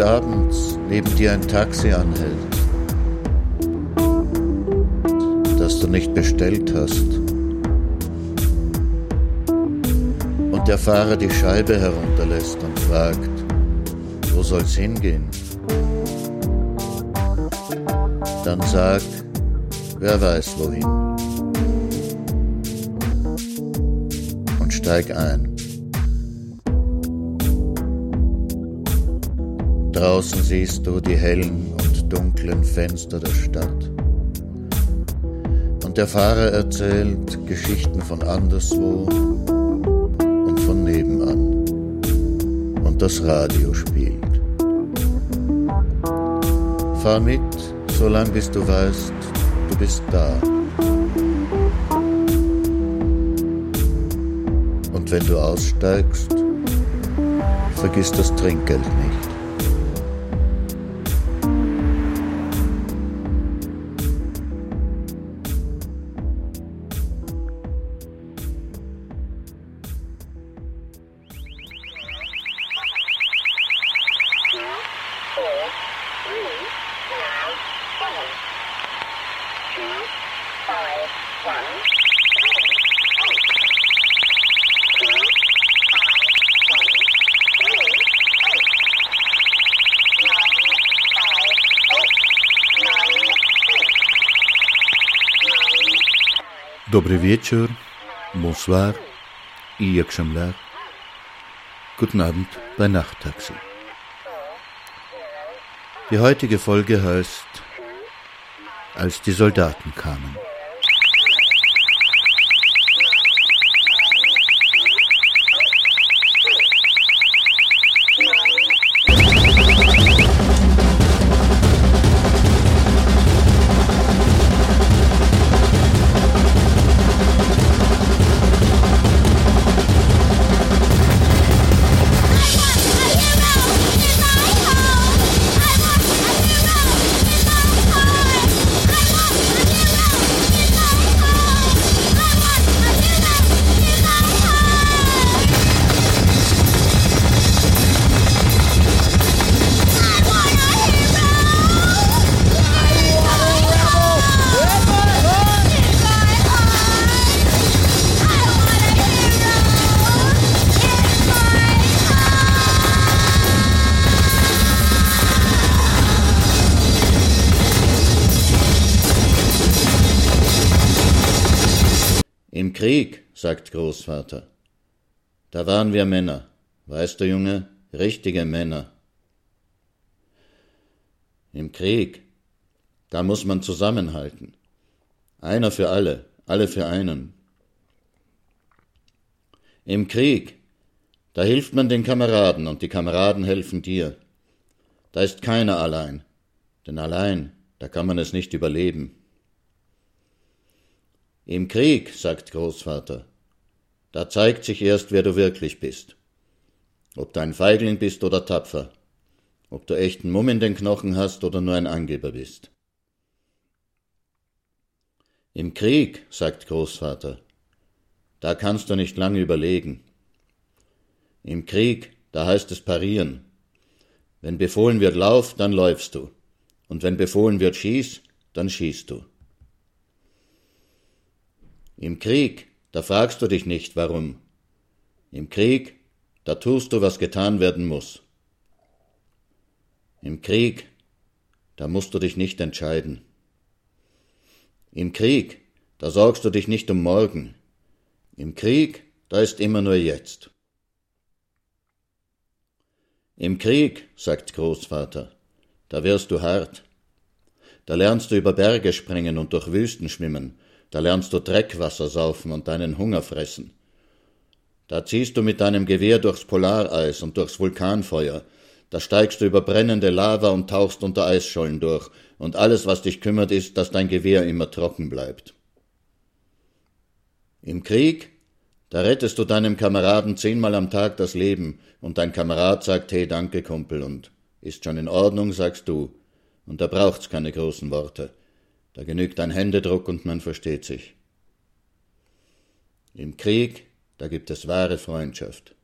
abends neben dir ein Taxi anhält, das du nicht bestellt hast, und der Fahrer die Scheibe herunterlässt und fragt, wo soll's hingehen? Dann sag, wer weiß wohin. Und steig ein. Draußen siehst du die hellen und dunklen Fenster der Stadt. Und der Fahrer erzählt Geschichten von anderswo und von nebenan. Und das Radio spielt. Fahr mit, solange bis du weißt, du bist da. Und wenn du aussteigst, vergiss das Trinkgeld nicht. Dobry wieczór, bonsoir, i jak lar. Guten Abend bei Nachttaxi. Die heutige Folge heißt Als die Soldaten kamen. Da waren wir Männer. Weißt du, Junge, richtige Männer. Im Krieg, da muss man zusammenhalten. Einer für alle, alle für einen. Im Krieg, da hilft man den Kameraden und die Kameraden helfen dir. Da ist keiner allein, denn allein, da kann man es nicht überleben. Im Krieg, sagt Großvater, da zeigt sich erst, wer du wirklich bist. Ob du ein Feigling bist oder tapfer, ob du echten Mumm in den Knochen hast oder nur ein Angeber bist. Im Krieg, sagt Großvater, da kannst du nicht lange überlegen. Im Krieg, da heißt es parieren. Wenn befohlen wird Lauf, dann läufst du. Und wenn befohlen wird Schieß, dann schießt du. Im Krieg, da fragst du dich nicht, warum. Im Krieg, da tust du, was getan werden muss. Im Krieg, da musst du dich nicht entscheiden. Im Krieg, da sorgst du dich nicht um morgen. Im Krieg, da ist immer nur jetzt. Im Krieg, sagt Großvater, da wirst du hart. Da lernst du über Berge springen und durch Wüsten schwimmen da lernst du Dreckwasser saufen und deinen Hunger fressen. Da ziehst du mit deinem Gewehr durchs Polareis und durchs Vulkanfeuer. Da steigst du über brennende Lava und tauchst unter Eisschollen durch. Und alles, was dich kümmert, ist, dass dein Gewehr immer trocken bleibt. Im Krieg, da rettest du deinem Kameraden zehnmal am Tag das Leben und dein Kamerad sagt, hey, danke, Kumpel, und ist schon in Ordnung, sagst du. Und da braucht's keine großen Worte. Da genügt ein Händedruck und man versteht sich. Im Krieg, da gibt es wahre Freundschaft.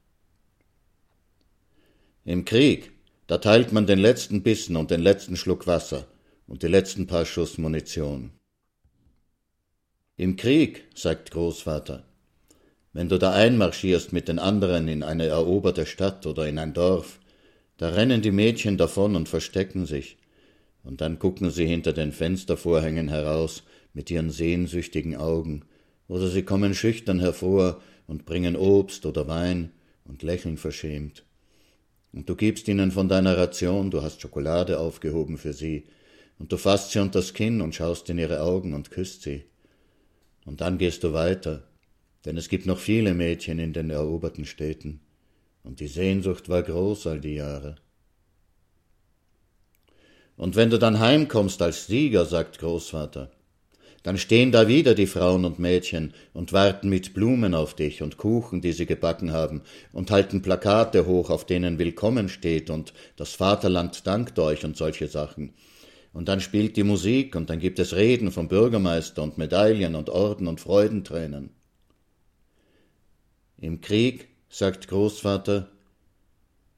Im Krieg, da teilt man den letzten Bissen und den letzten Schluck Wasser und die letzten paar Schuss Munition. Im Krieg, sagt Großvater, wenn du da einmarschierst mit den anderen in eine eroberte Stadt oder in ein Dorf, da rennen die Mädchen davon und verstecken sich, und dann gucken sie hinter den Fenstervorhängen heraus mit ihren sehnsüchtigen Augen, oder sie kommen schüchtern hervor und bringen Obst oder Wein und lächeln verschämt. Und du gibst ihnen von deiner Ration, du hast Schokolade aufgehoben für sie, und du fasst sie unters Kinn und schaust in ihre Augen und küsst sie. Und dann gehst du weiter, denn es gibt noch viele Mädchen in den eroberten Städten, und die Sehnsucht war groß all die Jahre. Und wenn du dann heimkommst als Sieger, sagt Großvater, dann stehen da wieder die Frauen und Mädchen und warten mit Blumen auf dich und Kuchen, die sie gebacken haben, und halten Plakate hoch, auf denen Willkommen steht und das Vaterland dankt euch und solche Sachen. Und dann spielt die Musik und dann gibt es Reden vom Bürgermeister und Medaillen und Orden und Freudentränen. Im Krieg, sagt Großvater,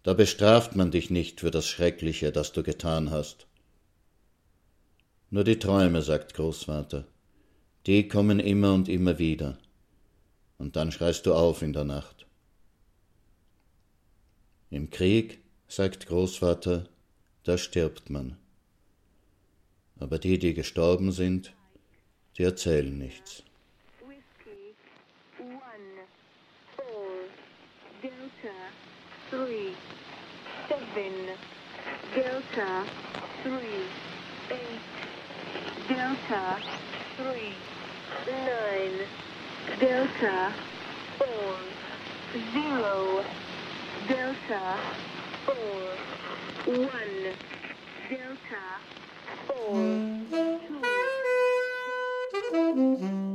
da bestraft man dich nicht für das Schreckliche, das du getan hast. Nur die Träume, sagt Großvater, die kommen immer und immer wieder. Und dann schreist du auf in der Nacht. Im Krieg, sagt Großvater, da stirbt man. Aber die, die gestorben sind, die erzählen nichts. Delta 3 7 Delta 3 9 Delta 4 0 Delta 4 1 Delta 4 2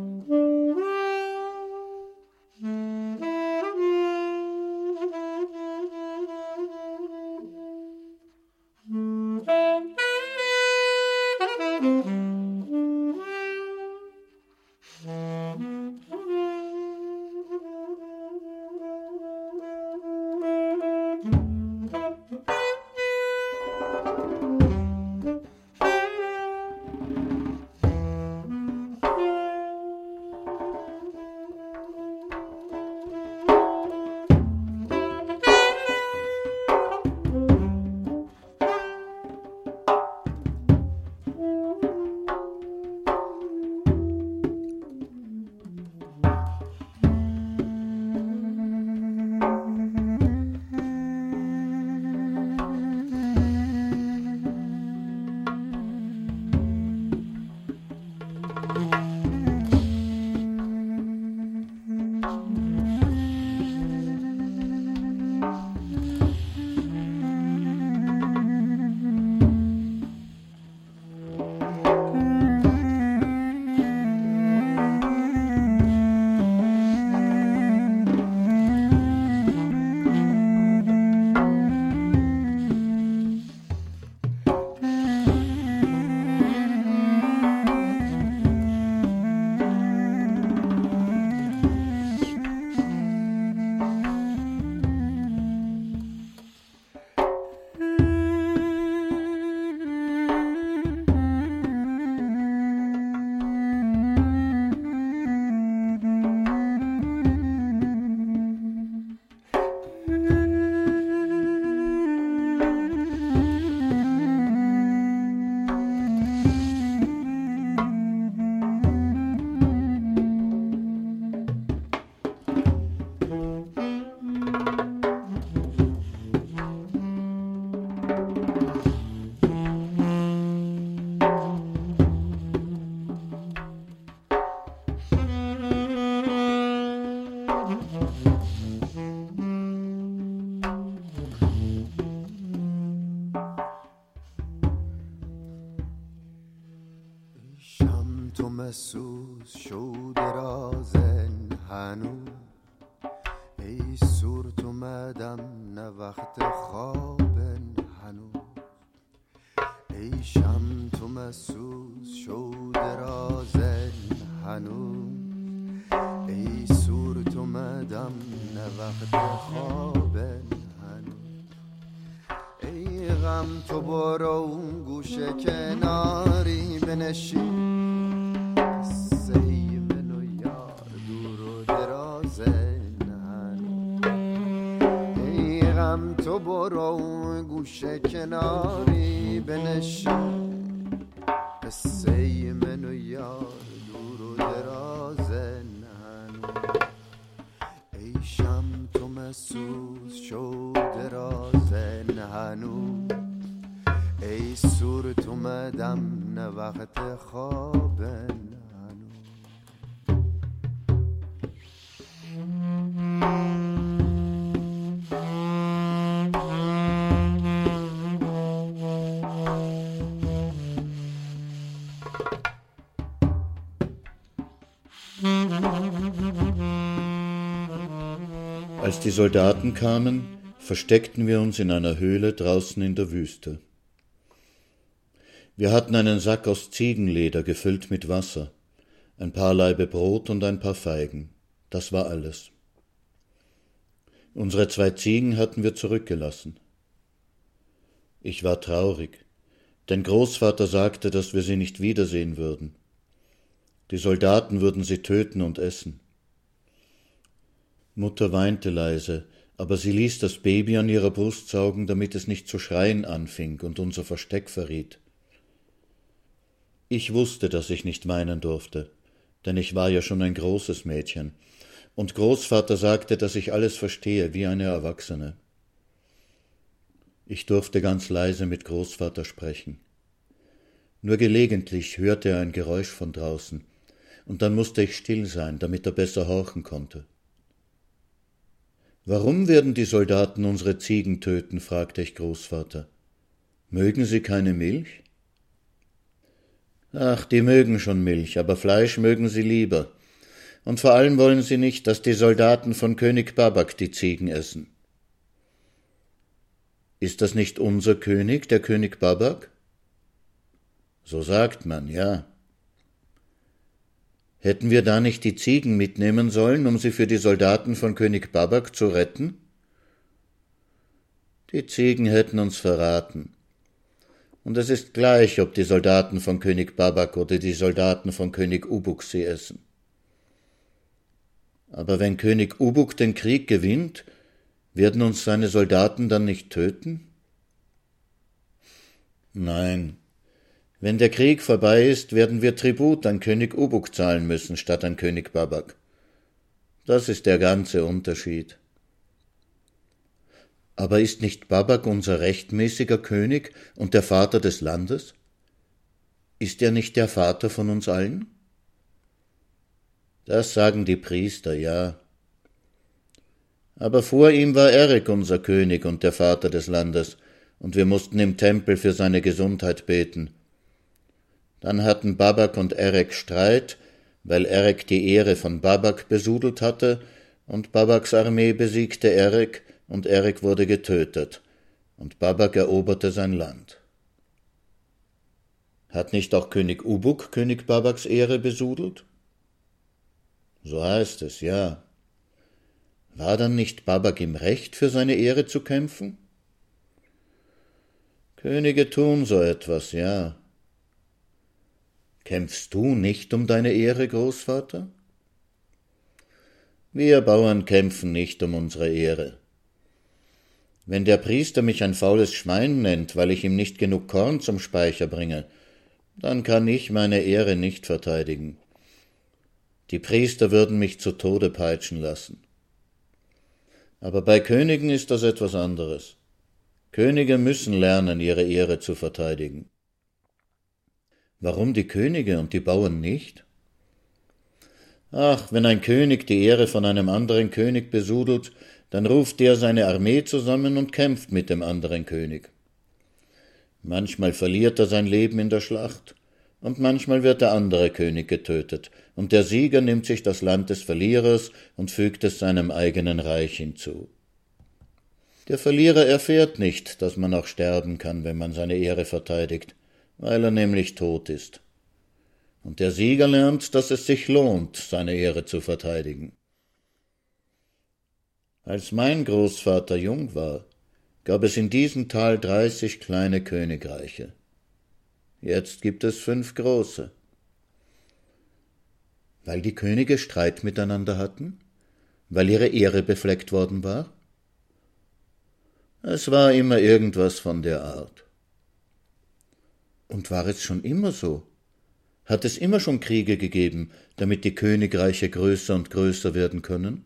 braços wish. Die Soldaten kamen, versteckten wir uns in einer Höhle draußen in der Wüste. Wir hatten einen Sack aus Ziegenleder gefüllt mit Wasser, ein paar Laibe Brot und ein paar Feigen. Das war alles. Unsere zwei Ziegen hatten wir zurückgelassen. Ich war traurig, denn Großvater sagte, dass wir sie nicht wiedersehen würden. Die Soldaten würden sie töten und essen. Mutter weinte leise, aber sie ließ das Baby an ihrer Brust saugen, damit es nicht zu schreien anfing und unser Versteck verriet. Ich wusste, dass ich nicht weinen durfte, denn ich war ja schon ein großes Mädchen, und Großvater sagte, dass ich alles verstehe wie eine Erwachsene. Ich durfte ganz leise mit Großvater sprechen. Nur gelegentlich hörte er ein Geräusch von draußen, und dann musste ich still sein, damit er besser horchen konnte. Warum werden die Soldaten unsere Ziegen töten? fragte ich Großvater. Mögen sie keine Milch? Ach, die mögen schon Milch, aber Fleisch mögen sie lieber. Und vor allem wollen sie nicht, dass die Soldaten von König Babak die Ziegen essen. Ist das nicht unser König, der König Babak? So sagt man, ja. Hätten wir da nicht die Ziegen mitnehmen sollen, um sie für die Soldaten von König Babak zu retten? Die Ziegen hätten uns verraten. Und es ist gleich, ob die Soldaten von König Babak oder die Soldaten von König Ubuk sie essen. Aber wenn König Ubuk den Krieg gewinnt, werden uns seine Soldaten dann nicht töten? Nein, wenn der Krieg vorbei ist, werden wir Tribut an König Ubuk zahlen müssen statt an König Babak. Das ist der ganze Unterschied. Aber ist nicht Babak unser rechtmäßiger König und der Vater des Landes? Ist er nicht der Vater von uns allen? Das sagen die Priester, ja. Aber vor ihm war Erik unser König und der Vater des Landes, und wir mussten im Tempel für seine Gesundheit beten. Dann hatten Babak und Erek Streit, weil Erek die Ehre von Babak besudelt hatte, und Babaks Armee besiegte Erek, und Erek wurde getötet, und Babak eroberte sein Land. Hat nicht auch König Ubuk König Babaks Ehre besudelt? So heißt es, ja. War dann nicht Babak im Recht, für seine Ehre zu kämpfen? Könige tun so etwas, ja. Kämpfst du nicht um deine Ehre, Großvater? Wir Bauern kämpfen nicht um unsere Ehre. Wenn der Priester mich ein faules Schwein nennt, weil ich ihm nicht genug Korn zum Speicher bringe, dann kann ich meine Ehre nicht verteidigen. Die Priester würden mich zu Tode peitschen lassen. Aber bei Königen ist das etwas anderes. Könige müssen lernen, ihre Ehre zu verteidigen. Warum die Könige und die Bauern nicht? Ach, wenn ein König die Ehre von einem anderen König besudelt, dann ruft der seine Armee zusammen und kämpft mit dem anderen König. Manchmal verliert er sein Leben in der Schlacht, und manchmal wird der andere König getötet, und der Sieger nimmt sich das Land des Verlierers und fügt es seinem eigenen Reich hinzu. Der Verlierer erfährt nicht, dass man auch sterben kann, wenn man seine Ehre verteidigt, weil er nämlich tot ist. Und der Sieger lernt, dass es sich lohnt, seine Ehre zu verteidigen. Als mein Großvater jung war, gab es in diesem Tal dreißig kleine Königreiche. Jetzt gibt es fünf große. Weil die Könige Streit miteinander hatten? Weil ihre Ehre befleckt worden war? Es war immer irgendwas von der Art. Und war es schon immer so? Hat es immer schon Kriege gegeben, damit die Königreiche größer und größer werden können?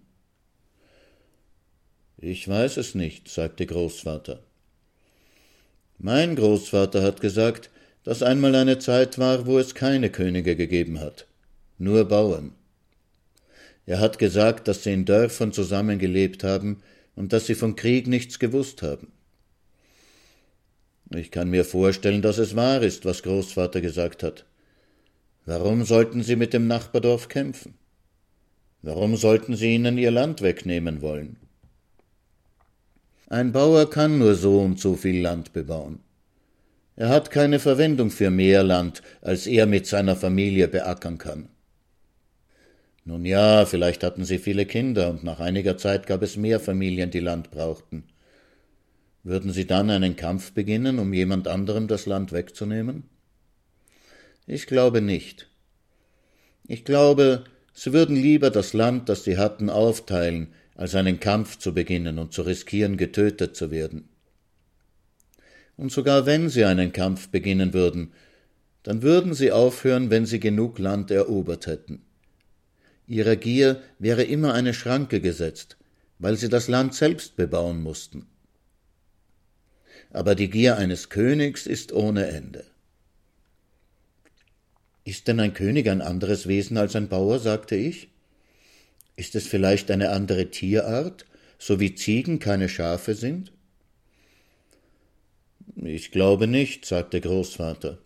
Ich weiß es nicht, sagte Großvater. Mein Großvater hat gesagt, dass einmal eine Zeit war, wo es keine Könige gegeben hat, nur Bauern. Er hat gesagt, dass sie in Dörfern zusammengelebt haben und dass sie vom Krieg nichts gewusst haben. Ich kann mir vorstellen, dass es wahr ist, was Großvater gesagt hat. Warum sollten sie mit dem Nachbardorf kämpfen? Warum sollten sie ihnen ihr Land wegnehmen wollen? Ein Bauer kann nur so und so viel Land bebauen. Er hat keine Verwendung für mehr Land, als er mit seiner Familie beackern kann. Nun ja, vielleicht hatten sie viele Kinder, und nach einiger Zeit gab es mehr Familien, die Land brauchten. Würden sie dann einen Kampf beginnen, um jemand anderem das Land wegzunehmen? Ich glaube nicht. Ich glaube, sie würden lieber das Land, das sie hatten, aufteilen, als einen Kampf zu beginnen und zu riskieren, getötet zu werden. Und sogar wenn sie einen Kampf beginnen würden, dann würden sie aufhören, wenn sie genug Land erobert hätten. Ihrer Gier wäre immer eine Schranke gesetzt, weil sie das Land selbst bebauen mussten. Aber die Gier eines Königs ist ohne Ende. Ist denn ein König ein anderes Wesen als ein Bauer? sagte ich. Ist es vielleicht eine andere Tierart, so wie Ziegen keine Schafe sind? Ich glaube nicht, sagte Großvater.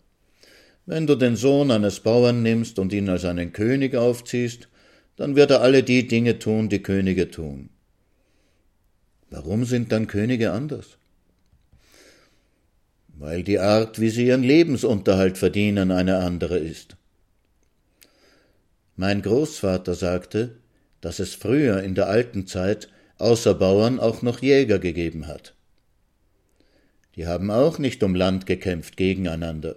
Wenn du den Sohn eines Bauern nimmst und ihn als einen König aufziehst, dann wird er alle die Dinge tun, die Könige tun. Warum sind dann Könige anders? Weil die Art, wie sie ihren Lebensunterhalt verdienen, eine andere ist. Mein Großvater sagte, dass es früher in der alten Zeit außer Bauern auch noch Jäger gegeben hat. Die haben auch nicht um Land gekämpft gegeneinander.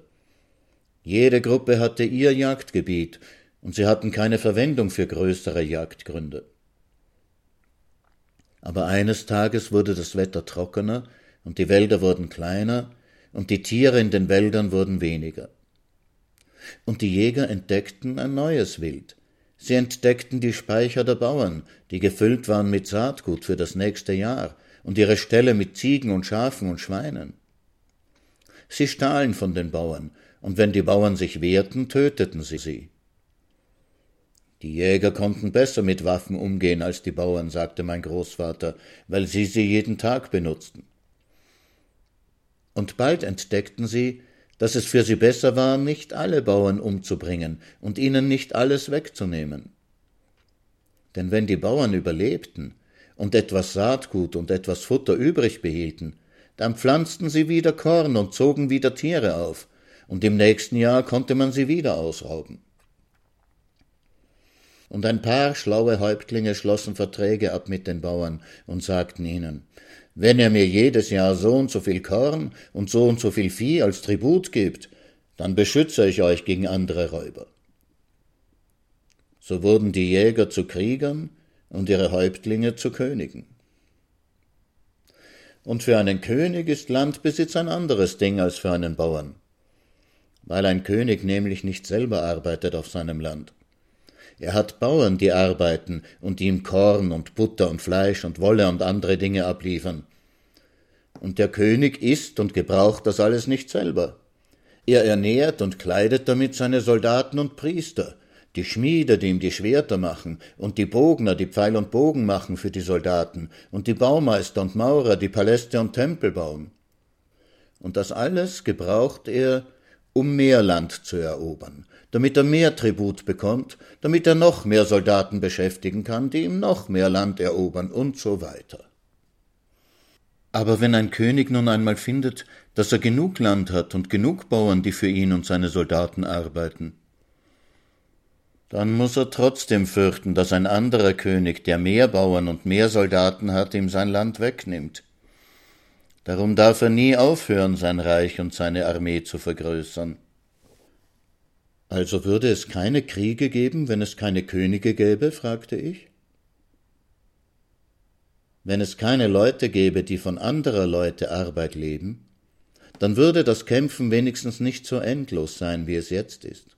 Jede Gruppe hatte ihr Jagdgebiet, und sie hatten keine Verwendung für größere Jagdgründe. Aber eines Tages wurde das Wetter trockener und die Wälder wurden kleiner, und die Tiere in den Wäldern wurden weniger. Und die Jäger entdeckten ein neues Wild. Sie entdeckten die Speicher der Bauern, die gefüllt waren mit Saatgut für das nächste Jahr, und ihre Ställe mit Ziegen und Schafen und Schweinen. Sie stahlen von den Bauern, und wenn die Bauern sich wehrten, töteten sie sie. Die Jäger konnten besser mit Waffen umgehen als die Bauern, sagte mein Großvater, weil sie sie jeden Tag benutzten und bald entdeckten sie, dass es für sie besser war, nicht alle Bauern umzubringen und ihnen nicht alles wegzunehmen. Denn wenn die Bauern überlebten und etwas Saatgut und etwas Futter übrig behielten, dann pflanzten sie wieder Korn und zogen wieder Tiere auf, und im nächsten Jahr konnte man sie wieder ausrauben. Und ein paar schlaue Häuptlinge schlossen Verträge ab mit den Bauern und sagten ihnen wenn ihr mir jedes Jahr so und so viel Korn und so und so viel Vieh als Tribut gibt, dann beschütze ich euch gegen andere Räuber. So wurden die Jäger zu Kriegern und ihre Häuptlinge zu Königen. Und für einen König ist Landbesitz ein anderes Ding als für einen Bauern, weil ein König nämlich nicht selber arbeitet auf seinem Land. Er hat Bauern, die arbeiten und ihm Korn und Butter und Fleisch und Wolle und andere Dinge abliefern. Und der König isst und gebraucht das alles nicht selber. Er ernährt und kleidet damit seine Soldaten und Priester, die Schmiede, die ihm die Schwerter machen, und die Bogner, die Pfeil und Bogen machen für die Soldaten, und die Baumeister und Maurer, die Paläste und Tempel bauen. Und das alles gebraucht er, um mehr Land zu erobern, damit er mehr Tribut bekommt, damit er noch mehr Soldaten beschäftigen kann, die ihm noch mehr Land erobern und so weiter. Aber wenn ein König nun einmal findet, dass er genug Land hat und genug Bauern, die für ihn und seine Soldaten arbeiten, dann muss er trotzdem fürchten, dass ein anderer König, der mehr Bauern und mehr Soldaten hat, ihm sein Land wegnimmt. Darum darf er nie aufhören, sein Reich und seine Armee zu vergrößern. Also würde es keine Kriege geben, wenn es keine Könige gäbe? fragte ich. Wenn es keine Leute gäbe, die von anderer Leute Arbeit leben, dann würde das Kämpfen wenigstens nicht so endlos sein, wie es jetzt ist.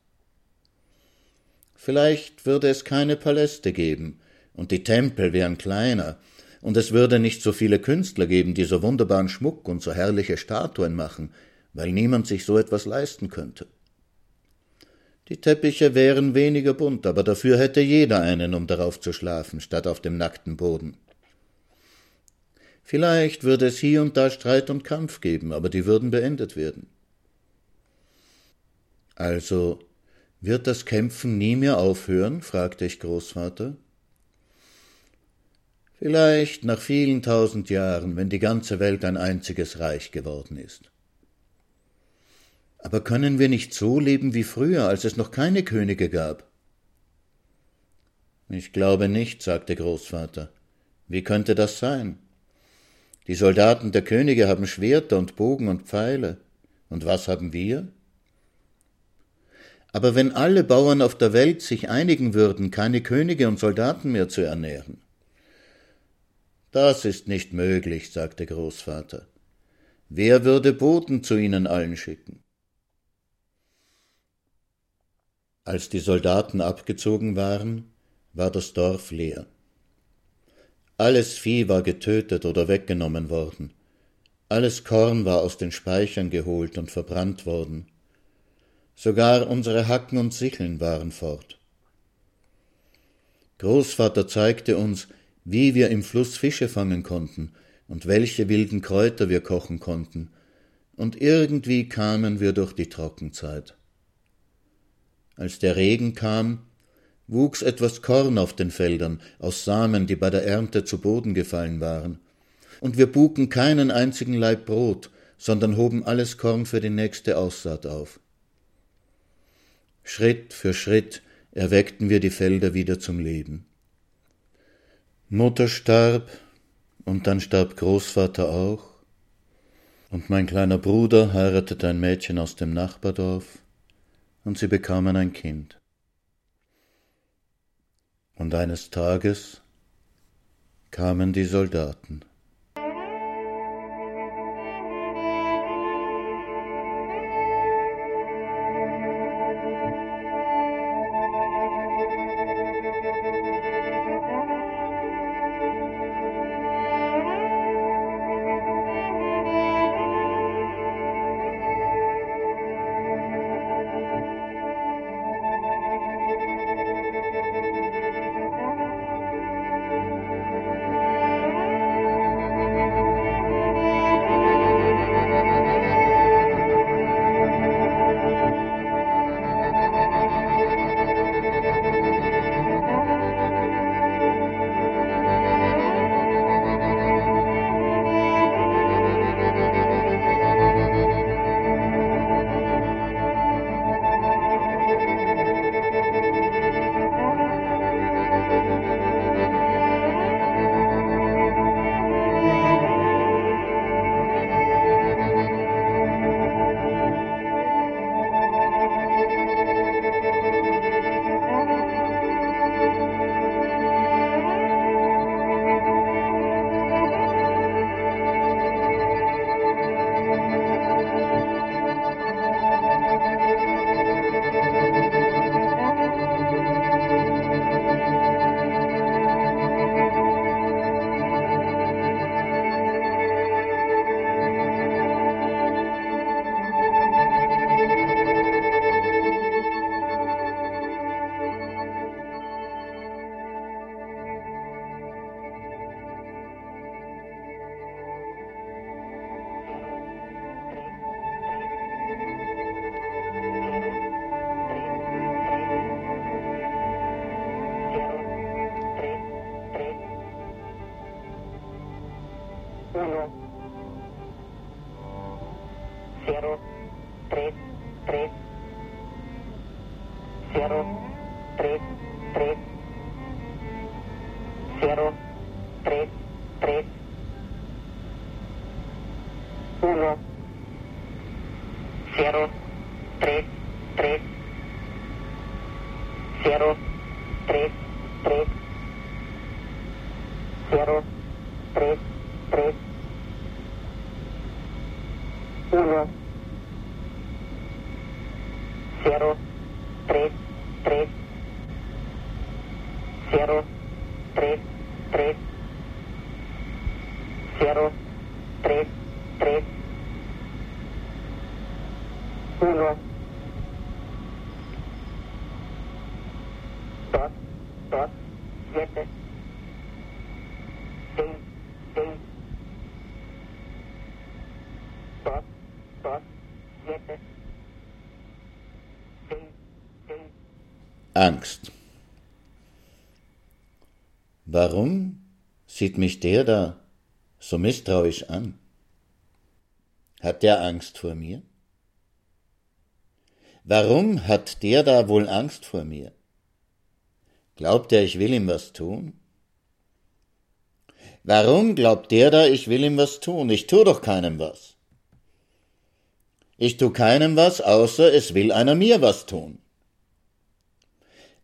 Vielleicht würde es keine Paläste geben, und die Tempel wären kleiner, und es würde nicht so viele Künstler geben, die so wunderbaren Schmuck und so herrliche Statuen machen, weil niemand sich so etwas leisten könnte. Die Teppiche wären weniger bunt, aber dafür hätte jeder einen, um darauf zu schlafen, statt auf dem nackten Boden. Vielleicht würde es hier und da Streit und Kampf geben, aber die würden beendet werden. Also wird das Kämpfen nie mehr aufhören? fragte ich Großvater. Vielleicht nach vielen tausend Jahren, wenn die ganze Welt ein einziges Reich geworden ist. Aber können wir nicht so leben wie früher, als es noch keine Könige gab? Ich glaube nicht, sagte Großvater. Wie könnte das sein? Die Soldaten der Könige haben Schwerter und Bogen und Pfeile. Und was haben wir? Aber wenn alle Bauern auf der Welt sich einigen würden, keine Könige und Soldaten mehr zu ernähren. Das ist nicht möglich, sagte Großvater. Wer würde Boten zu ihnen allen schicken? Als die Soldaten abgezogen waren, war das Dorf leer. Alles Vieh war getötet oder weggenommen worden. Alles Korn war aus den Speichern geholt und verbrannt worden. Sogar unsere Hacken und Sicheln waren fort. Großvater zeigte uns, wie wir im Fluss Fische fangen konnten und welche wilden Kräuter wir kochen konnten, und irgendwie kamen wir durch die Trockenzeit. Als der Regen kam, wuchs etwas Korn auf den Feldern aus Samen, die bei der Ernte zu Boden gefallen waren. Und wir buken keinen einzigen Laib Brot, sondern hoben alles Korn für die nächste Aussaat auf. Schritt für Schritt erweckten wir die Felder wieder zum Leben. Mutter starb, und dann starb Großvater auch, und mein kleiner Bruder heiratete ein Mädchen aus dem Nachbardorf, und sie bekamen ein Kind. Und eines Tages kamen die Soldaten. Angst. Warum sieht mich der da so misstrauisch an? Hat der Angst vor mir? Warum hat der da wohl Angst vor mir? Glaubt er, ich will ihm was tun? Warum glaubt der da, ich will ihm was tun? Ich tu doch keinem was. Ich tu keinem was, außer es will einer mir was tun.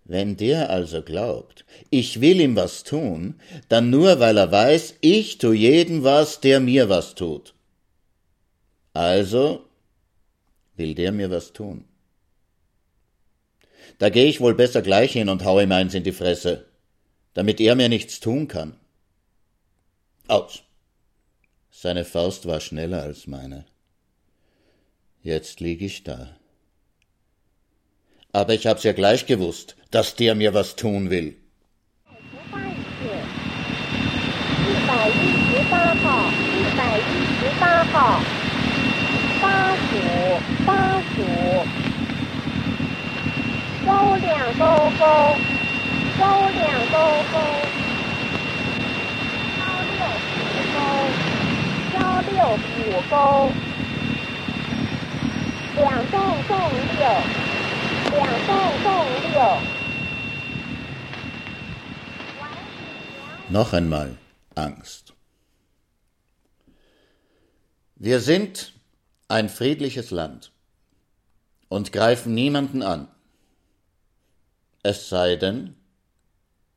Wenn der also glaubt, ich will ihm was tun, dann nur weil er weiß, ich tu jedem was, der mir was tut. Also will der mir was tun. Da geh ich wohl besser gleich hin und hau ihm eins in die Fresse, damit er mir nichts tun kann. Aus. Seine Faust war schneller als meine. Jetzt lieg ich da. Aber ich hab's ja gleich gewusst, dass der mir was tun will. 一 两勾勾，周两勾勾，幺六五勾，幺六五勾，两栋共六，两栋共六。 Noch einmal Angst. Wir sind ein friedliches Land und greifen niemanden an. Es sei denn,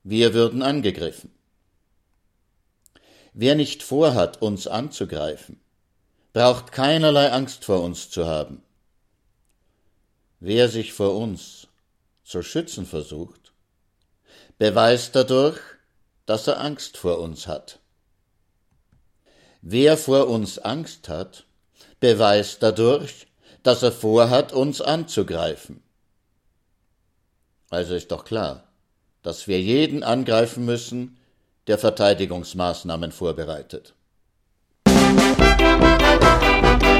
wir würden angegriffen. Wer nicht vorhat, uns anzugreifen, braucht keinerlei Angst vor uns zu haben. Wer sich vor uns zu schützen versucht, beweist dadurch, dass er Angst vor uns hat. Wer vor uns Angst hat, beweist dadurch, dass er vorhat, uns anzugreifen. Also ist doch klar, dass wir jeden angreifen müssen, der Verteidigungsmaßnahmen vorbereitet. null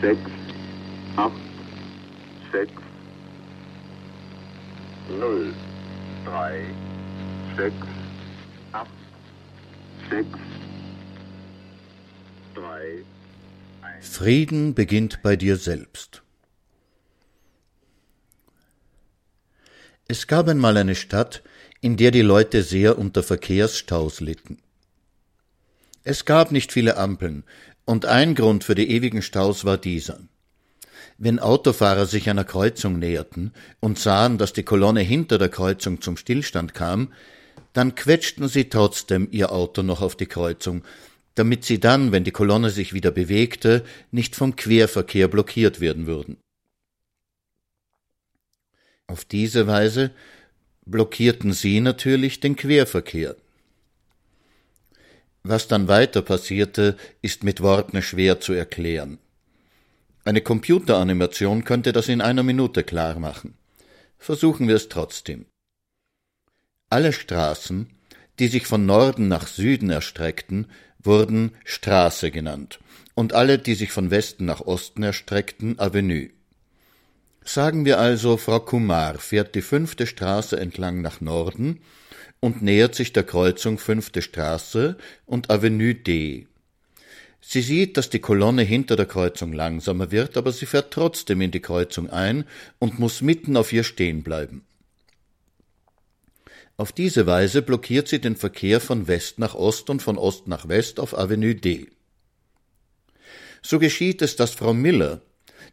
6, 8, 6, 0, 3, 6, 8, 6, 3. 1. Frieden beginnt bei dir selbst. Es gab einmal eine Stadt, in der die Leute sehr unter Verkehrsstaus litten. Es gab nicht viele Ampeln, und ein Grund für die ewigen Staus war dieser. Wenn Autofahrer sich einer Kreuzung näherten und sahen, dass die Kolonne hinter der Kreuzung zum Stillstand kam, dann quetschten sie trotzdem ihr Auto noch auf die Kreuzung, damit sie dann, wenn die Kolonne sich wieder bewegte, nicht vom Querverkehr blockiert werden würden. Auf diese Weise blockierten sie natürlich den Querverkehr. Was dann weiter passierte, ist mit Worten schwer zu erklären. Eine Computeranimation könnte das in einer Minute klar machen. Versuchen wir es trotzdem. Alle Straßen, die sich von Norden nach Süden erstreckten, wurden Straße genannt, und alle, die sich von Westen nach Osten erstreckten, Avenue. Sagen wir also, Frau Kumar fährt die fünfte Straße entlang nach Norden und nähert sich der Kreuzung fünfte Straße und Avenue D. Sie sieht, dass die Kolonne hinter der Kreuzung langsamer wird, aber sie fährt trotzdem in die Kreuzung ein und muss mitten auf ihr stehen bleiben. Auf diese Weise blockiert sie den Verkehr von West nach Ost und von Ost nach West auf Avenue D. So geschieht es, dass Frau Miller,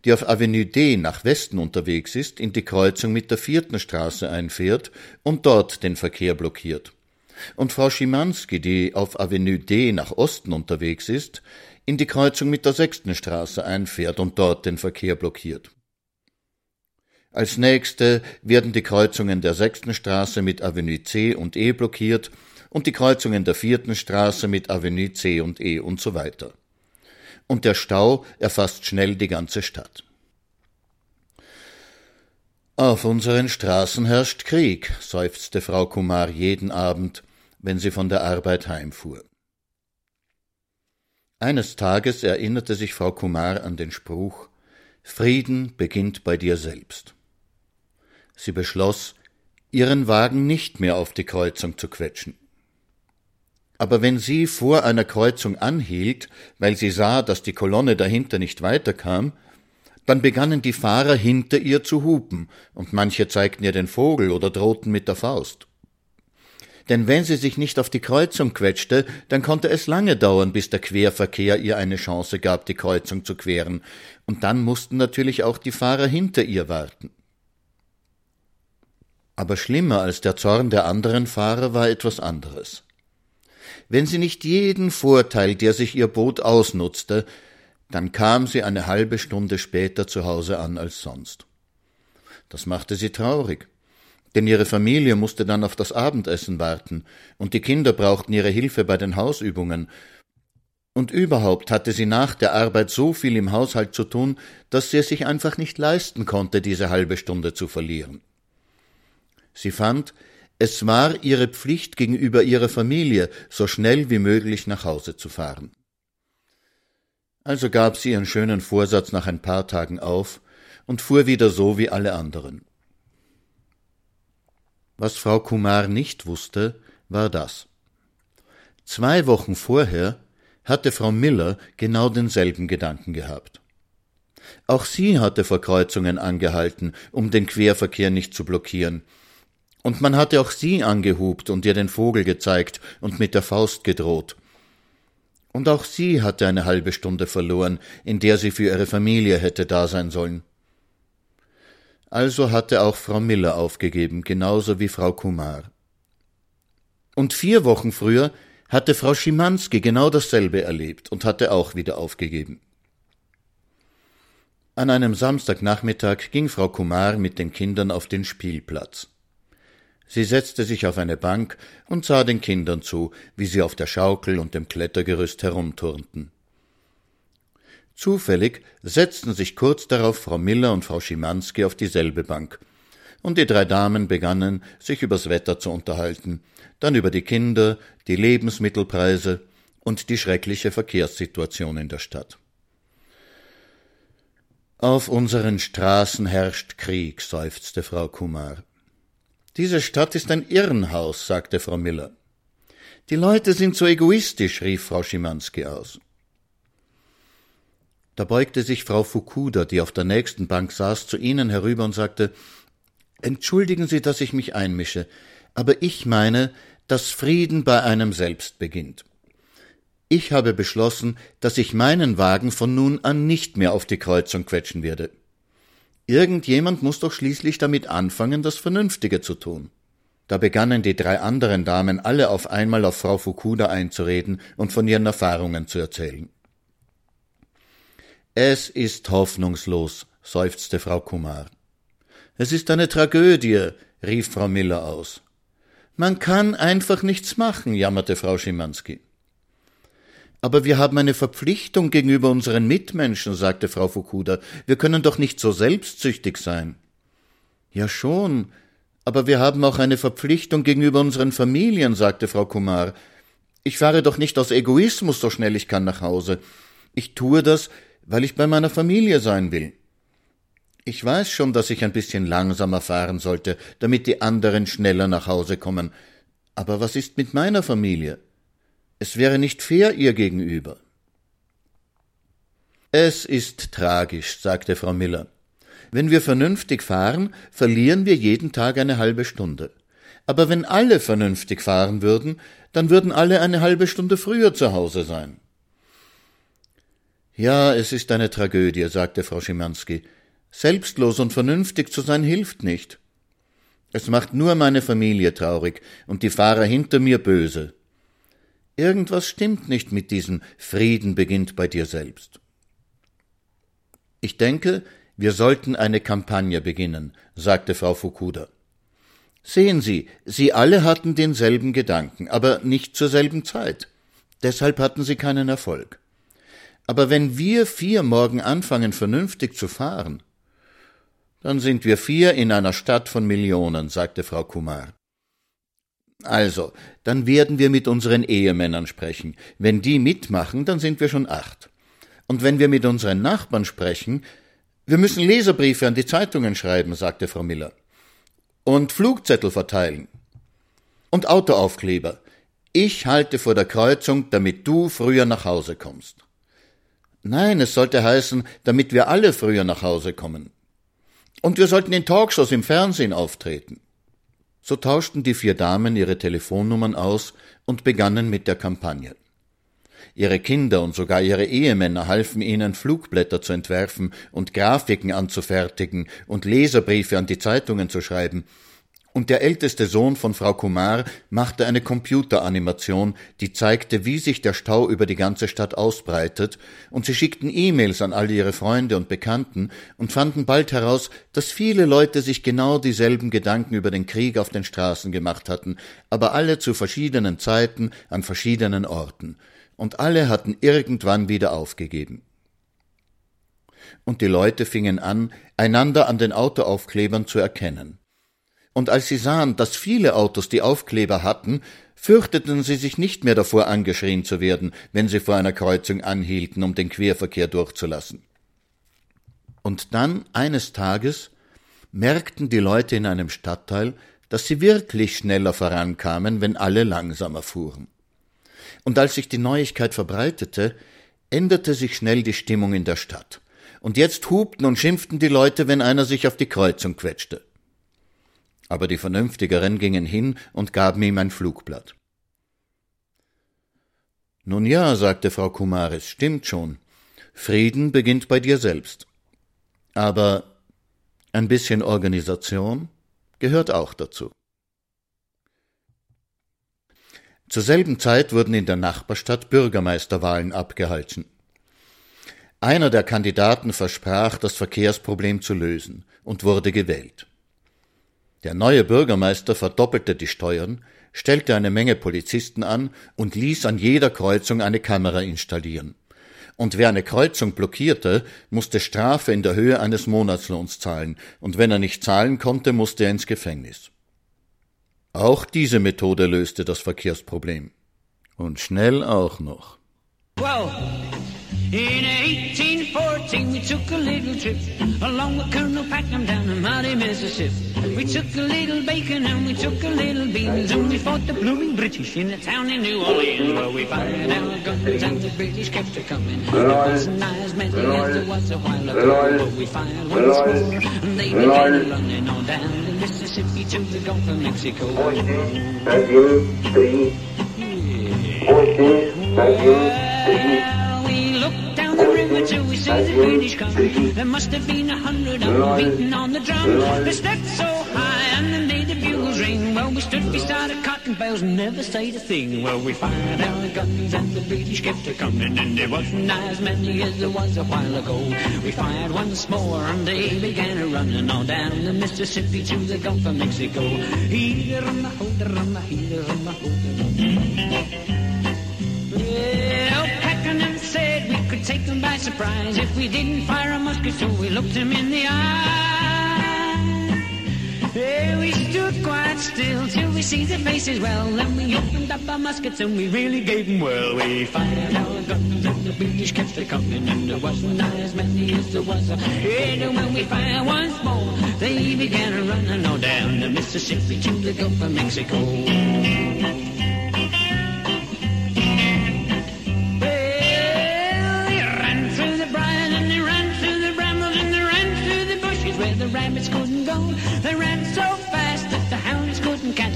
die auf Avenue D nach Westen unterwegs ist, in die Kreuzung mit der vierten Straße einfährt und dort den Verkehr blockiert. Und Frau Schimanski, die auf Avenue D nach Osten unterwegs ist, in die Kreuzung mit der sechsten Straße einfährt und dort den Verkehr blockiert. Als nächste werden die Kreuzungen der sechsten Straße mit Avenue C und E blockiert und die Kreuzungen der vierten Straße mit Avenue C und E und so weiter und der Stau erfasst schnell die ganze Stadt. Auf unseren Straßen herrscht Krieg, seufzte Frau Kumar jeden Abend, wenn sie von der Arbeit heimfuhr. Eines Tages erinnerte sich Frau Kumar an den Spruch Frieden beginnt bei dir selbst. Sie beschloss, ihren Wagen nicht mehr auf die Kreuzung zu quetschen aber wenn sie vor einer Kreuzung anhielt, weil sie sah, dass die Kolonne dahinter nicht weiterkam, dann begannen die Fahrer hinter ihr zu hupen, und manche zeigten ihr den Vogel oder drohten mit der Faust. Denn wenn sie sich nicht auf die Kreuzung quetschte, dann konnte es lange dauern, bis der Querverkehr ihr eine Chance gab, die Kreuzung zu queren, und dann mussten natürlich auch die Fahrer hinter ihr warten. Aber schlimmer als der Zorn der anderen Fahrer war etwas anderes wenn sie nicht jeden Vorteil, der sich ihr Boot ausnutzte, dann kam sie eine halbe Stunde später zu Hause an als sonst. Das machte sie traurig, denn ihre Familie musste dann auf das Abendessen warten, und die Kinder brauchten ihre Hilfe bei den Hausübungen, und überhaupt hatte sie nach der Arbeit so viel im Haushalt zu tun, dass sie es sich einfach nicht leisten konnte, diese halbe Stunde zu verlieren. Sie fand, es war ihre Pflicht gegenüber ihrer Familie, so schnell wie möglich nach Hause zu fahren. Also gab sie ihren schönen Vorsatz nach ein paar Tagen auf und fuhr wieder so wie alle anderen. Was Frau Kumar nicht wusste, war das. Zwei Wochen vorher hatte Frau Miller genau denselben Gedanken gehabt. Auch sie hatte vor Kreuzungen angehalten, um den Querverkehr nicht zu blockieren, und man hatte auch sie angehupt und ihr den Vogel gezeigt und mit der Faust gedroht. Und auch sie hatte eine halbe Stunde verloren, in der sie für ihre Familie hätte da sein sollen. Also hatte auch Frau Miller aufgegeben, genauso wie Frau Kumar. Und vier Wochen früher hatte Frau Schimanski genau dasselbe erlebt und hatte auch wieder aufgegeben. An einem Samstagnachmittag ging Frau Kumar mit den Kindern auf den Spielplatz. Sie setzte sich auf eine Bank und sah den Kindern zu, wie sie auf der Schaukel und dem Klettergerüst herumturnten. Zufällig setzten sich kurz darauf Frau Miller und Frau Schimanski auf dieselbe Bank, und die drei Damen begannen, sich übers Wetter zu unterhalten, dann über die Kinder, die Lebensmittelpreise, und die schreckliche Verkehrssituation in der Stadt. Auf unseren Straßen herrscht Krieg, seufzte Frau Kumar. Diese Stadt ist ein Irrenhaus, sagte Frau Miller. Die Leute sind so egoistisch, rief Frau Schimanski aus. Da beugte sich Frau Fukuda, die auf der nächsten Bank saß, zu ihnen herüber und sagte Entschuldigen Sie, dass ich mich einmische, aber ich meine, dass Frieden bei einem selbst beginnt. Ich habe beschlossen, dass ich meinen Wagen von nun an nicht mehr auf die Kreuzung quetschen werde. Irgendjemand muss doch schließlich damit anfangen, das Vernünftige zu tun. Da begannen die drei anderen Damen alle auf einmal auf Frau Fukuda einzureden und von ihren Erfahrungen zu erzählen. Es ist hoffnungslos, seufzte Frau Kumar. Es ist eine Tragödie, rief Frau Miller aus. Man kann einfach nichts machen, jammerte Frau Schimanski. Aber wir haben eine Verpflichtung gegenüber unseren Mitmenschen, sagte Frau Fukuda. Wir können doch nicht so selbstsüchtig sein. Ja schon, aber wir haben auch eine Verpflichtung gegenüber unseren Familien, sagte Frau Kumar. Ich fahre doch nicht aus Egoismus so schnell ich kann nach Hause. Ich tue das, weil ich bei meiner Familie sein will. Ich weiß schon, dass ich ein bisschen langsamer fahren sollte, damit die anderen schneller nach Hause kommen. Aber was ist mit meiner Familie? Es wäre nicht fair ihr gegenüber. Es ist tragisch, sagte Frau Miller. Wenn wir vernünftig fahren, verlieren wir jeden Tag eine halbe Stunde. Aber wenn alle vernünftig fahren würden, dann würden alle eine halbe Stunde früher zu Hause sein. Ja, es ist eine Tragödie, sagte Frau Schimanski. Selbstlos und vernünftig zu sein hilft nicht. Es macht nur meine Familie traurig und die Fahrer hinter mir böse. Irgendwas stimmt nicht mit diesem Frieden beginnt bei dir selbst. Ich denke, wir sollten eine Kampagne beginnen, sagte Frau Fukuda. Sehen Sie, Sie alle hatten denselben Gedanken, aber nicht zur selben Zeit. Deshalb hatten Sie keinen Erfolg. Aber wenn wir vier morgen anfangen, vernünftig zu fahren, dann sind wir vier in einer Stadt von Millionen, sagte Frau Kumar. Also, dann werden wir mit unseren Ehemännern sprechen. Wenn die mitmachen, dann sind wir schon acht. Und wenn wir mit unseren Nachbarn sprechen, wir müssen Leserbriefe an die Zeitungen schreiben, sagte Frau Miller. Und Flugzettel verteilen. Und Autoaufkleber. Ich halte vor der Kreuzung, damit du früher nach Hause kommst. Nein, es sollte heißen, damit wir alle früher nach Hause kommen. Und wir sollten in Talkshows im Fernsehen auftreten. So tauschten die vier Damen ihre Telefonnummern aus und begannen mit der Kampagne. Ihre Kinder und sogar ihre Ehemänner halfen ihnen, Flugblätter zu entwerfen und Grafiken anzufertigen und Leserbriefe an die Zeitungen zu schreiben, und der älteste Sohn von Frau Kumar machte eine Computeranimation, die zeigte, wie sich der Stau über die ganze Stadt ausbreitet, und sie schickten E-Mails an all ihre Freunde und Bekannten und fanden bald heraus, dass viele Leute sich genau dieselben Gedanken über den Krieg auf den Straßen gemacht hatten, aber alle zu verschiedenen Zeiten an verschiedenen Orten, und alle hatten irgendwann wieder aufgegeben. Und die Leute fingen an, einander an den Autoaufklebern zu erkennen und als sie sahen, dass viele Autos die Aufkleber hatten, fürchteten sie sich nicht mehr davor angeschrien zu werden, wenn sie vor einer Kreuzung anhielten, um den Querverkehr durchzulassen. Und dann, eines Tages, merkten die Leute in einem Stadtteil, dass sie wirklich schneller vorankamen, wenn alle langsamer fuhren. Und als sich die Neuigkeit verbreitete, änderte sich schnell die Stimmung in der Stadt. Und jetzt hupten und schimpften die Leute, wenn einer sich auf die Kreuzung quetschte aber die Vernünftigeren gingen hin und gaben ihm ein Flugblatt. Nun ja, sagte Frau Kumaris, stimmt schon. Frieden beginnt bei dir selbst. Aber ein bisschen Organisation gehört auch dazu. Zur selben Zeit wurden in der Nachbarstadt Bürgermeisterwahlen abgehalten. Einer der Kandidaten versprach, das Verkehrsproblem zu lösen und wurde gewählt. Der neue Bürgermeister verdoppelte die Steuern, stellte eine Menge Polizisten an und ließ an jeder Kreuzung eine Kamera installieren. Und wer eine Kreuzung blockierte, musste Strafe in der Höhe eines Monatslohns zahlen, und wenn er nicht zahlen konnte, musste er ins Gefängnis. Auch diese Methode löste das Verkehrsproblem. Und schnell auch noch. Well, 1814 we took a little trip along with Colonel Packham down the mighty Mississippi. We took a little bacon and we took a little beans and we fought the blooming British in a town in New Orleans where we fired our guns and the British kept a coming. There wasn't as many as there was a while ago, but we fired once more and they began running on down the Mississippi to the Gulf of Mexico. We looked down the river till we see the British coming. There must have been a hundred of them beating on the drum. They stepped so high and they made the bugles ring. Well, we stood beside the cotton bales and never said a thing. Well, we fired our guns and the British kept a coming. And there wasn't as many as there was a while ago. We fired once more and they began a running all down the Mississippi to the Gulf of Mexico. Here, rum, hold, rum, here, rum, hold, well, surprise if we didn't fire a musket, so we looked him in the eye. Yeah, we stood quite still till we see their faces well. Then we opened up our muskets and we really gave them well. We fired our guns and the British kept a coming, and there wasn't as many as there was. And when we fired once more, they began a running all down the Mississippi to the Gulf of Mexico.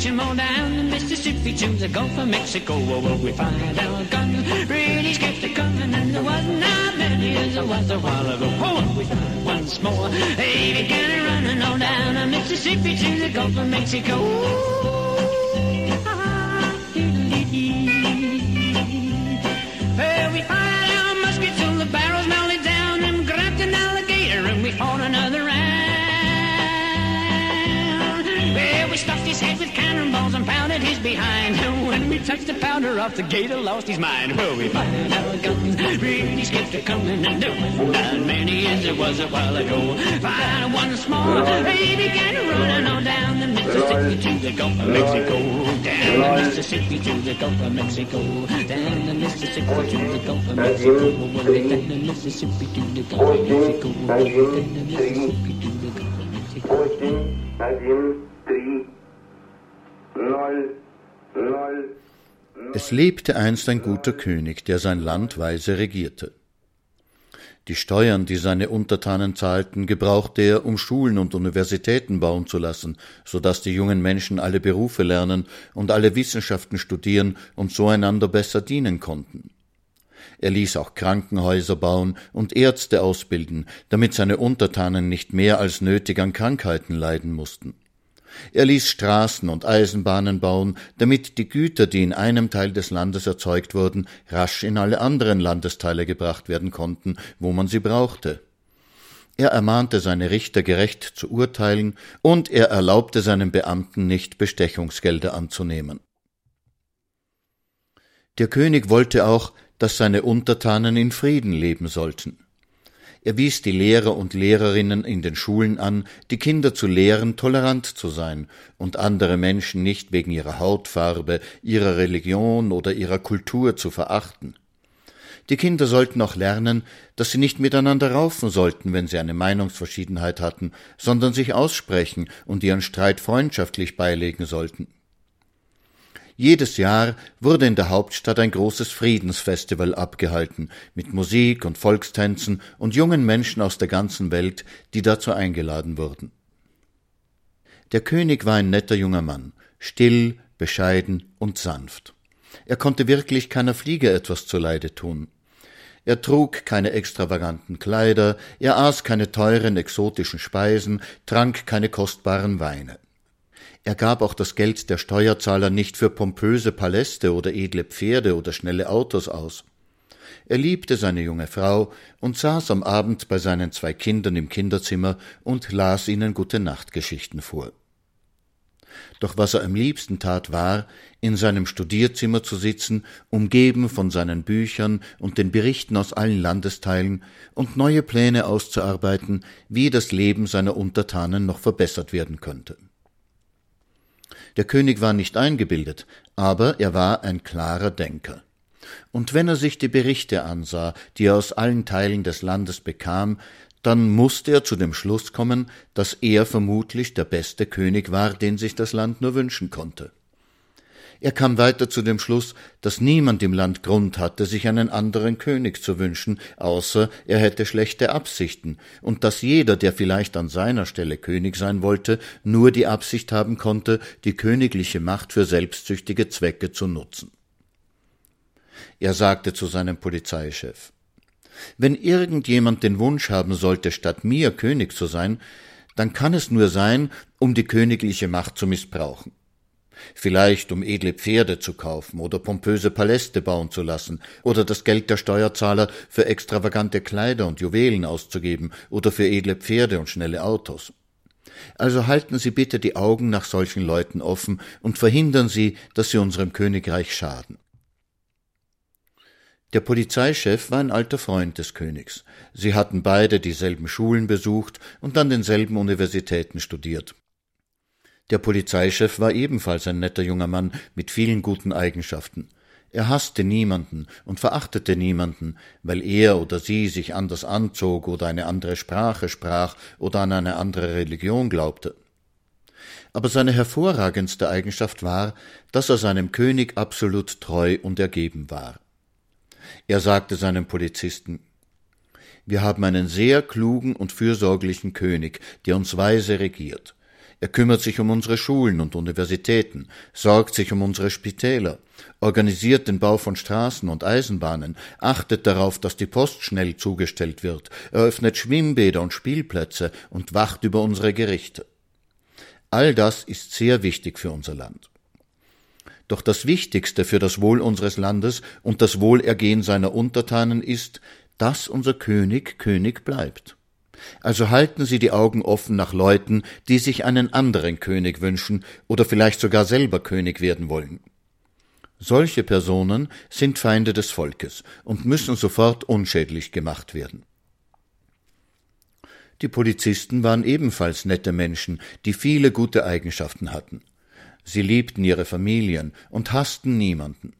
Them all down the Mississippi to the Gulf of Mexico. Oh, well, we fired our guns, British kept it coming, and there wasn't as many as there was a while ago. Oh, we fired once more. They began running all down the Mississippi to the Gulf of Mexico. Well, touched the powder off, the gator lost his mind. Well, we fired our guns, British kept a coming and there wasn't many as there was a while ago. Fired once more, they began running on down the Mississippi to the Gulf of Mexico. Down the Mississippi to the Gulf of Mexico. Down the Mississippi to the Gulf of Mexico. Down the Mississippi to the Gulf of Mexico. Down the Mississippi to the Gulf of Mexico. 14, 7, 3, 0, 0. Es lebte einst ein guter König, der sein Land weise regierte. Die Steuern, die seine Untertanen zahlten, gebrauchte er, um Schulen und Universitäten bauen zu lassen, so dass die jungen Menschen alle Berufe lernen und alle Wissenschaften studieren und so einander besser dienen konnten. Er ließ auch Krankenhäuser bauen und Ärzte ausbilden, damit seine Untertanen nicht mehr als nötig an Krankheiten leiden mussten. Er ließ Straßen und Eisenbahnen bauen, damit die Güter, die in einem Teil des Landes erzeugt wurden, rasch in alle anderen Landesteile gebracht werden konnten, wo man sie brauchte. Er ermahnte seine Richter gerecht zu urteilen, und er erlaubte seinen Beamten nicht Bestechungsgelder anzunehmen. Der König wollte auch, dass seine Untertanen in Frieden leben sollten. Er wies die Lehrer und Lehrerinnen in den Schulen an, die Kinder zu lehren, tolerant zu sein und andere Menschen nicht wegen ihrer Hautfarbe, ihrer Religion oder ihrer Kultur zu verachten. Die Kinder sollten auch lernen, dass sie nicht miteinander raufen sollten, wenn sie eine Meinungsverschiedenheit hatten, sondern sich aussprechen und ihren Streit freundschaftlich beilegen sollten. Jedes Jahr wurde in der Hauptstadt ein großes Friedensfestival abgehalten, mit Musik und Volkstänzen und jungen Menschen aus der ganzen Welt, die dazu eingeladen wurden. Der König war ein netter junger Mann, still, bescheiden und sanft. Er konnte wirklich keiner Fliege etwas zuleide tun. Er trug keine extravaganten Kleider, er aß keine teuren exotischen Speisen, trank keine kostbaren Weine. Er gab auch das Geld der Steuerzahler nicht für pompöse Paläste oder edle Pferde oder schnelle Autos aus. Er liebte seine junge Frau und saß am Abend bei seinen zwei Kindern im Kinderzimmer und las ihnen gute Nachtgeschichten vor. Doch was er am liebsten tat, war, in seinem Studierzimmer zu sitzen, umgeben von seinen Büchern und den Berichten aus allen Landesteilen und neue Pläne auszuarbeiten, wie das Leben seiner Untertanen noch verbessert werden könnte. Der König war nicht eingebildet, aber er war ein klarer Denker. Und wenn er sich die Berichte ansah, die er aus allen Teilen des Landes bekam, dann musste er zu dem Schluss kommen, dass er vermutlich der beste König war, den sich das Land nur wünschen konnte. Er kam weiter zu dem Schluss, dass niemand im Land Grund hatte, sich einen anderen König zu wünschen, außer er hätte schlechte Absichten, und dass jeder, der vielleicht an seiner Stelle König sein wollte, nur die Absicht haben konnte, die königliche Macht für selbstsüchtige Zwecke zu nutzen. Er sagte zu seinem Polizeichef Wenn irgendjemand den Wunsch haben sollte, statt mir König zu sein, dann kann es nur sein, um die königliche Macht zu missbrauchen vielleicht um edle Pferde zu kaufen oder pompöse Paläste bauen zu lassen oder das Geld der Steuerzahler für extravagante Kleider und Juwelen auszugeben oder für edle Pferde und schnelle Autos. Also halten Sie bitte die Augen nach solchen Leuten offen und verhindern Sie, dass sie unserem Königreich schaden. Der Polizeichef war ein alter Freund des Königs. Sie hatten beide dieselben Schulen besucht und an denselben Universitäten studiert. Der Polizeichef war ebenfalls ein netter junger Mann mit vielen guten Eigenschaften. Er hasste niemanden und verachtete niemanden, weil er oder sie sich anders anzog oder eine andere Sprache sprach oder an eine andere Religion glaubte. Aber seine hervorragendste Eigenschaft war, dass er seinem König absolut treu und ergeben war. Er sagte seinem Polizisten Wir haben einen sehr klugen und fürsorglichen König, der uns weise regiert. Er kümmert sich um unsere Schulen und Universitäten, sorgt sich um unsere Spitäler, organisiert den Bau von Straßen und Eisenbahnen, achtet darauf, dass die Post schnell zugestellt wird, eröffnet Schwimmbäder und Spielplätze und wacht über unsere Gerichte. All das ist sehr wichtig für unser Land. Doch das Wichtigste für das Wohl unseres Landes und das Wohlergehen seiner Untertanen ist, dass unser König König bleibt. Also halten Sie die Augen offen nach Leuten, die sich einen anderen König wünschen oder vielleicht sogar selber König werden wollen. Solche Personen sind Feinde des Volkes und müssen sofort unschädlich gemacht werden. Die Polizisten waren ebenfalls nette Menschen, die viele gute Eigenschaften hatten. Sie liebten ihre Familien und hassten niemanden.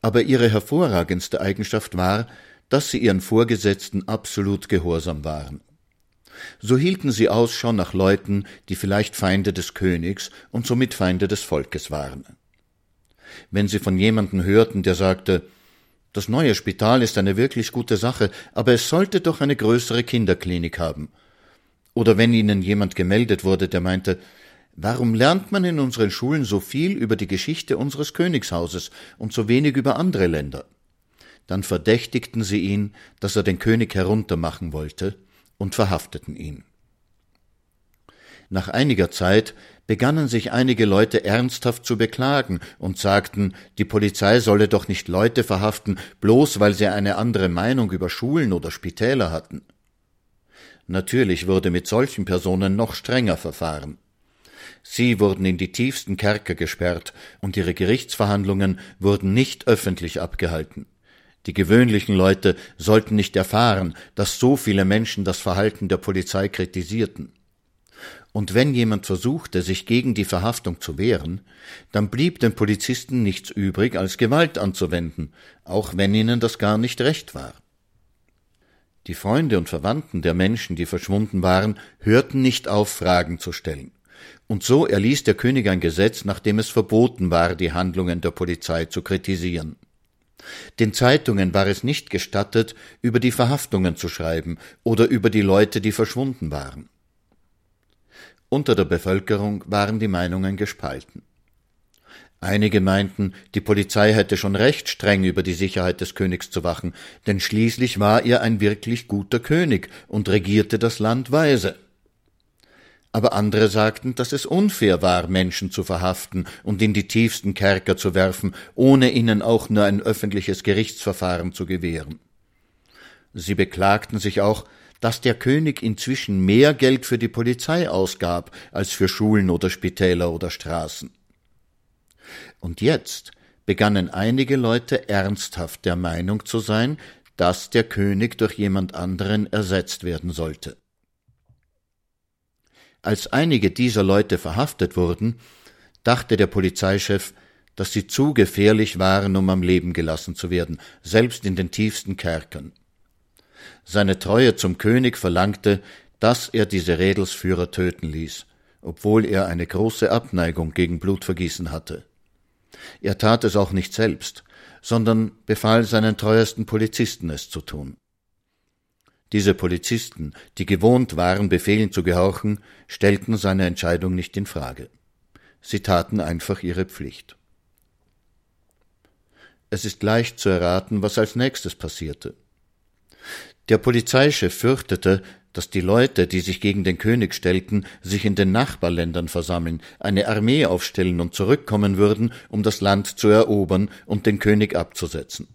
Aber ihre hervorragendste Eigenschaft war, dass sie ihren Vorgesetzten absolut gehorsam waren. So hielten sie Ausschau nach Leuten, die vielleicht Feinde des Königs und somit Feinde des Volkes waren. Wenn sie von jemandem hörten, der sagte, das neue Spital ist eine wirklich gute Sache, aber es sollte doch eine größere Kinderklinik haben. Oder wenn ihnen jemand gemeldet wurde, der meinte, warum lernt man in unseren Schulen so viel über die Geschichte unseres Königshauses und so wenig über andere Länder? Dann verdächtigten sie ihn, dass er den König heruntermachen wollte und verhafteten ihn. Nach einiger Zeit begannen sich einige Leute ernsthaft zu beklagen und sagten, die Polizei solle doch nicht Leute verhaften, bloß weil sie eine andere Meinung über Schulen oder Spitäler hatten. Natürlich wurde mit solchen Personen noch strenger verfahren. Sie wurden in die tiefsten Kerker gesperrt, und ihre Gerichtsverhandlungen wurden nicht öffentlich abgehalten. Die gewöhnlichen Leute sollten nicht erfahren, dass so viele Menschen das Verhalten der Polizei kritisierten. Und wenn jemand versuchte, sich gegen die Verhaftung zu wehren, dann blieb den Polizisten nichts übrig, als Gewalt anzuwenden, auch wenn ihnen das gar nicht recht war. Die Freunde und Verwandten der Menschen, die verschwunden waren, hörten nicht auf, Fragen zu stellen. Und so erließ der König ein Gesetz, nach dem es verboten war, die Handlungen der Polizei zu kritisieren. Den Zeitungen war es nicht gestattet, über die Verhaftungen zu schreiben oder über die Leute, die verschwunden waren. Unter der Bevölkerung waren die Meinungen gespalten. Einige meinten, die Polizei hätte schon recht streng über die Sicherheit des Königs zu wachen, denn schließlich war er ein wirklich guter König und regierte das Land weise aber andere sagten, dass es unfair war, Menschen zu verhaften und in die tiefsten Kerker zu werfen, ohne ihnen auch nur ein öffentliches Gerichtsverfahren zu gewähren. Sie beklagten sich auch, dass der König inzwischen mehr Geld für die Polizei ausgab als für Schulen oder Spitäler oder Straßen. Und jetzt begannen einige Leute ernsthaft der Meinung zu sein, dass der König durch jemand anderen ersetzt werden sollte. Als einige dieser Leute verhaftet wurden, dachte der Polizeichef, dass sie zu gefährlich waren, um am Leben gelassen zu werden, selbst in den tiefsten Kerkern. Seine Treue zum König verlangte, dass er diese Rädelsführer töten ließ, obwohl er eine große Abneigung gegen Blutvergießen hatte. Er tat es auch nicht selbst, sondern befahl seinen treuesten Polizisten es zu tun. Diese Polizisten, die gewohnt waren, Befehlen zu gehorchen, stellten seine Entscheidung nicht in Frage. Sie taten einfach ihre Pflicht. Es ist leicht zu erraten, was als nächstes passierte. Der Polizeichef fürchtete, dass die Leute, die sich gegen den König stellten, sich in den Nachbarländern versammeln, eine Armee aufstellen und zurückkommen würden, um das Land zu erobern und den König abzusetzen.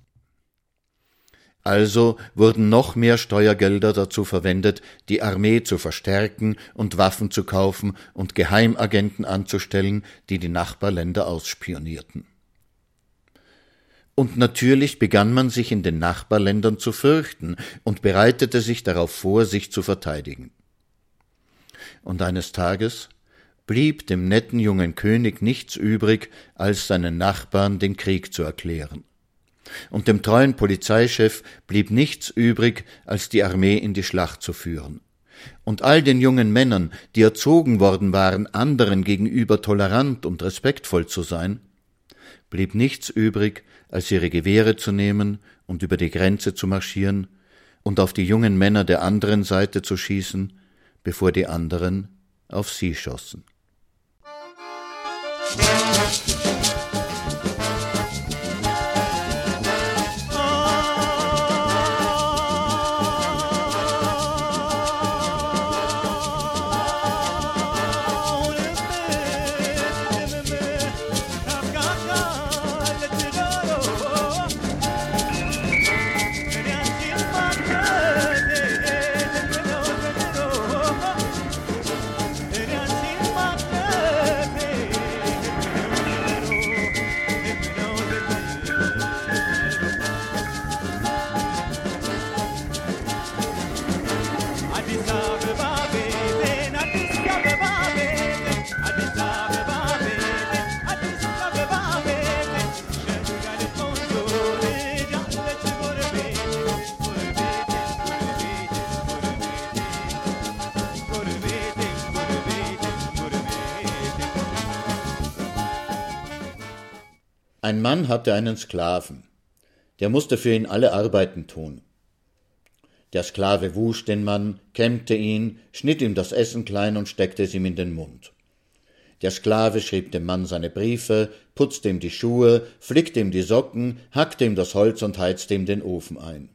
Also wurden noch mehr Steuergelder dazu verwendet, die Armee zu verstärken und Waffen zu kaufen und Geheimagenten anzustellen, die die Nachbarländer ausspionierten. Und natürlich begann man sich in den Nachbarländern zu fürchten und bereitete sich darauf vor, sich zu verteidigen. Und eines Tages blieb dem netten jungen König nichts übrig, als seinen Nachbarn den Krieg zu erklären. Und dem treuen Polizeichef blieb nichts übrig, als die Armee in die Schlacht zu führen. Und all den jungen Männern, die erzogen worden waren, anderen gegenüber tolerant und respektvoll zu sein, blieb nichts übrig, als ihre Gewehre zu nehmen und über die Grenze zu marschieren und auf die jungen Männer der anderen Seite zu schießen, bevor die anderen auf sie schossen. Mann hatte einen Sklaven. Der musste für ihn alle Arbeiten tun. Der Sklave wusch den Mann, kämmte ihn, schnitt ihm das Essen klein und steckte es ihm in den Mund. Der Sklave schrieb dem Mann seine Briefe, putzte ihm die Schuhe, flickte ihm die Socken, hackte ihm das Holz und heizte ihm den Ofen ein.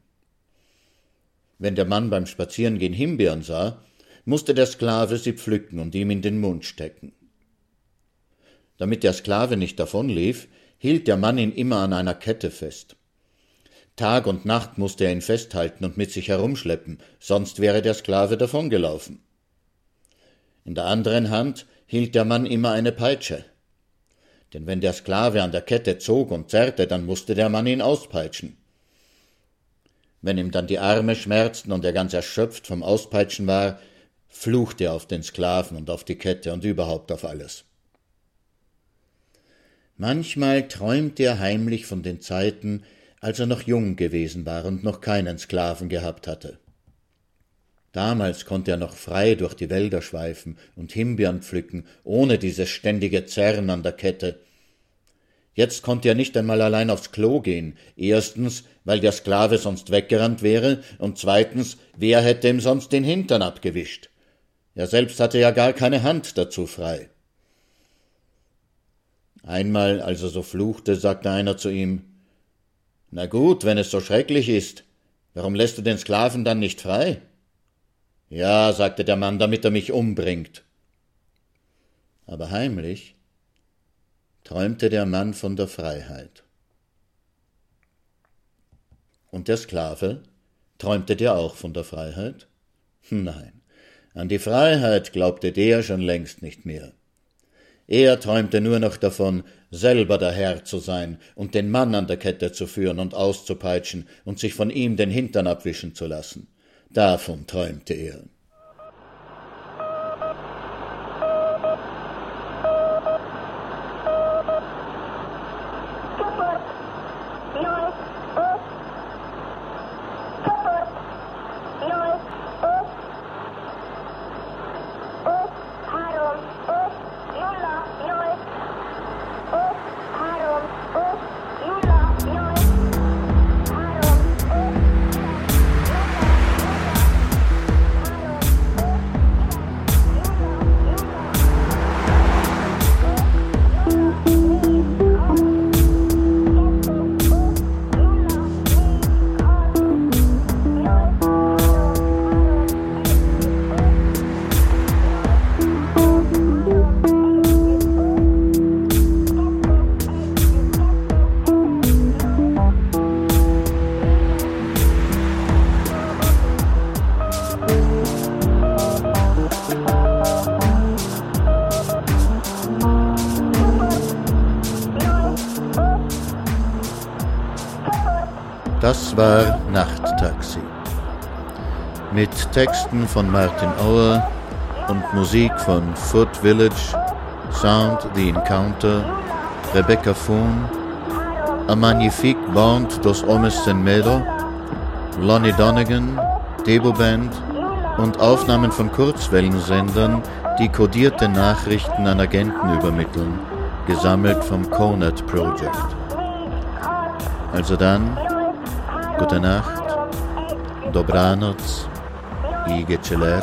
Wenn der Mann beim Spazierengehen Himbeeren sah, musste der Sklave sie pflücken und ihm in den Mund stecken. Damit der Sklave nicht davonlief, hielt der Mann ihn immer an einer Kette fest. Tag und Nacht musste er ihn festhalten und mit sich herumschleppen, sonst wäre der Sklave davongelaufen. In der anderen Hand hielt der Mann immer eine Peitsche. Denn wenn der Sklave an der Kette zog und zerrte, dann musste der Mann ihn auspeitschen. Wenn ihm dann die Arme schmerzten und er ganz erschöpft vom Auspeitschen war, fluchte er auf den Sklaven und auf die Kette und überhaupt auf alles. Manchmal träumte er heimlich von den Zeiten, als er noch jung gewesen war und noch keinen Sklaven gehabt hatte. Damals konnte er noch frei durch die Wälder schweifen und Himbeeren pflücken, ohne dieses ständige Zerren an der Kette. Jetzt konnte er nicht einmal allein aufs Klo gehen, erstens, weil der Sklave sonst weggerannt wäre, und zweitens, wer hätte ihm sonst den Hintern abgewischt? Er selbst hatte ja gar keine Hand dazu frei. Einmal, als er so fluchte, sagte einer zu ihm Na gut, wenn es so schrecklich ist, warum lässt du den Sklaven dann nicht frei? Ja, sagte der Mann, damit er mich umbringt. Aber heimlich träumte der Mann von der Freiheit. Und der Sklave, träumte der auch von der Freiheit? Nein, an die Freiheit glaubte der schon längst nicht mehr. Er träumte nur noch davon, selber der Herr zu sein und den Mann an der Kette zu führen und auszupeitschen und sich von ihm den Hintern abwischen zu lassen. Davon träumte er. War Nachttaxi. Mit Texten von Martin Auer und Musik von Foot Village, Sound The Encounter, Rebecca Foon, A Magnifique Band dos Hommes Sem Medo, Lonnie Donegan, Debo Band und Aufnahmen von Kurzwellensendern, die kodierte Nachrichten an Agenten übermitteln, gesammelt vom Conet Project. Also dann, gute Nacht, dobranoc i geceler.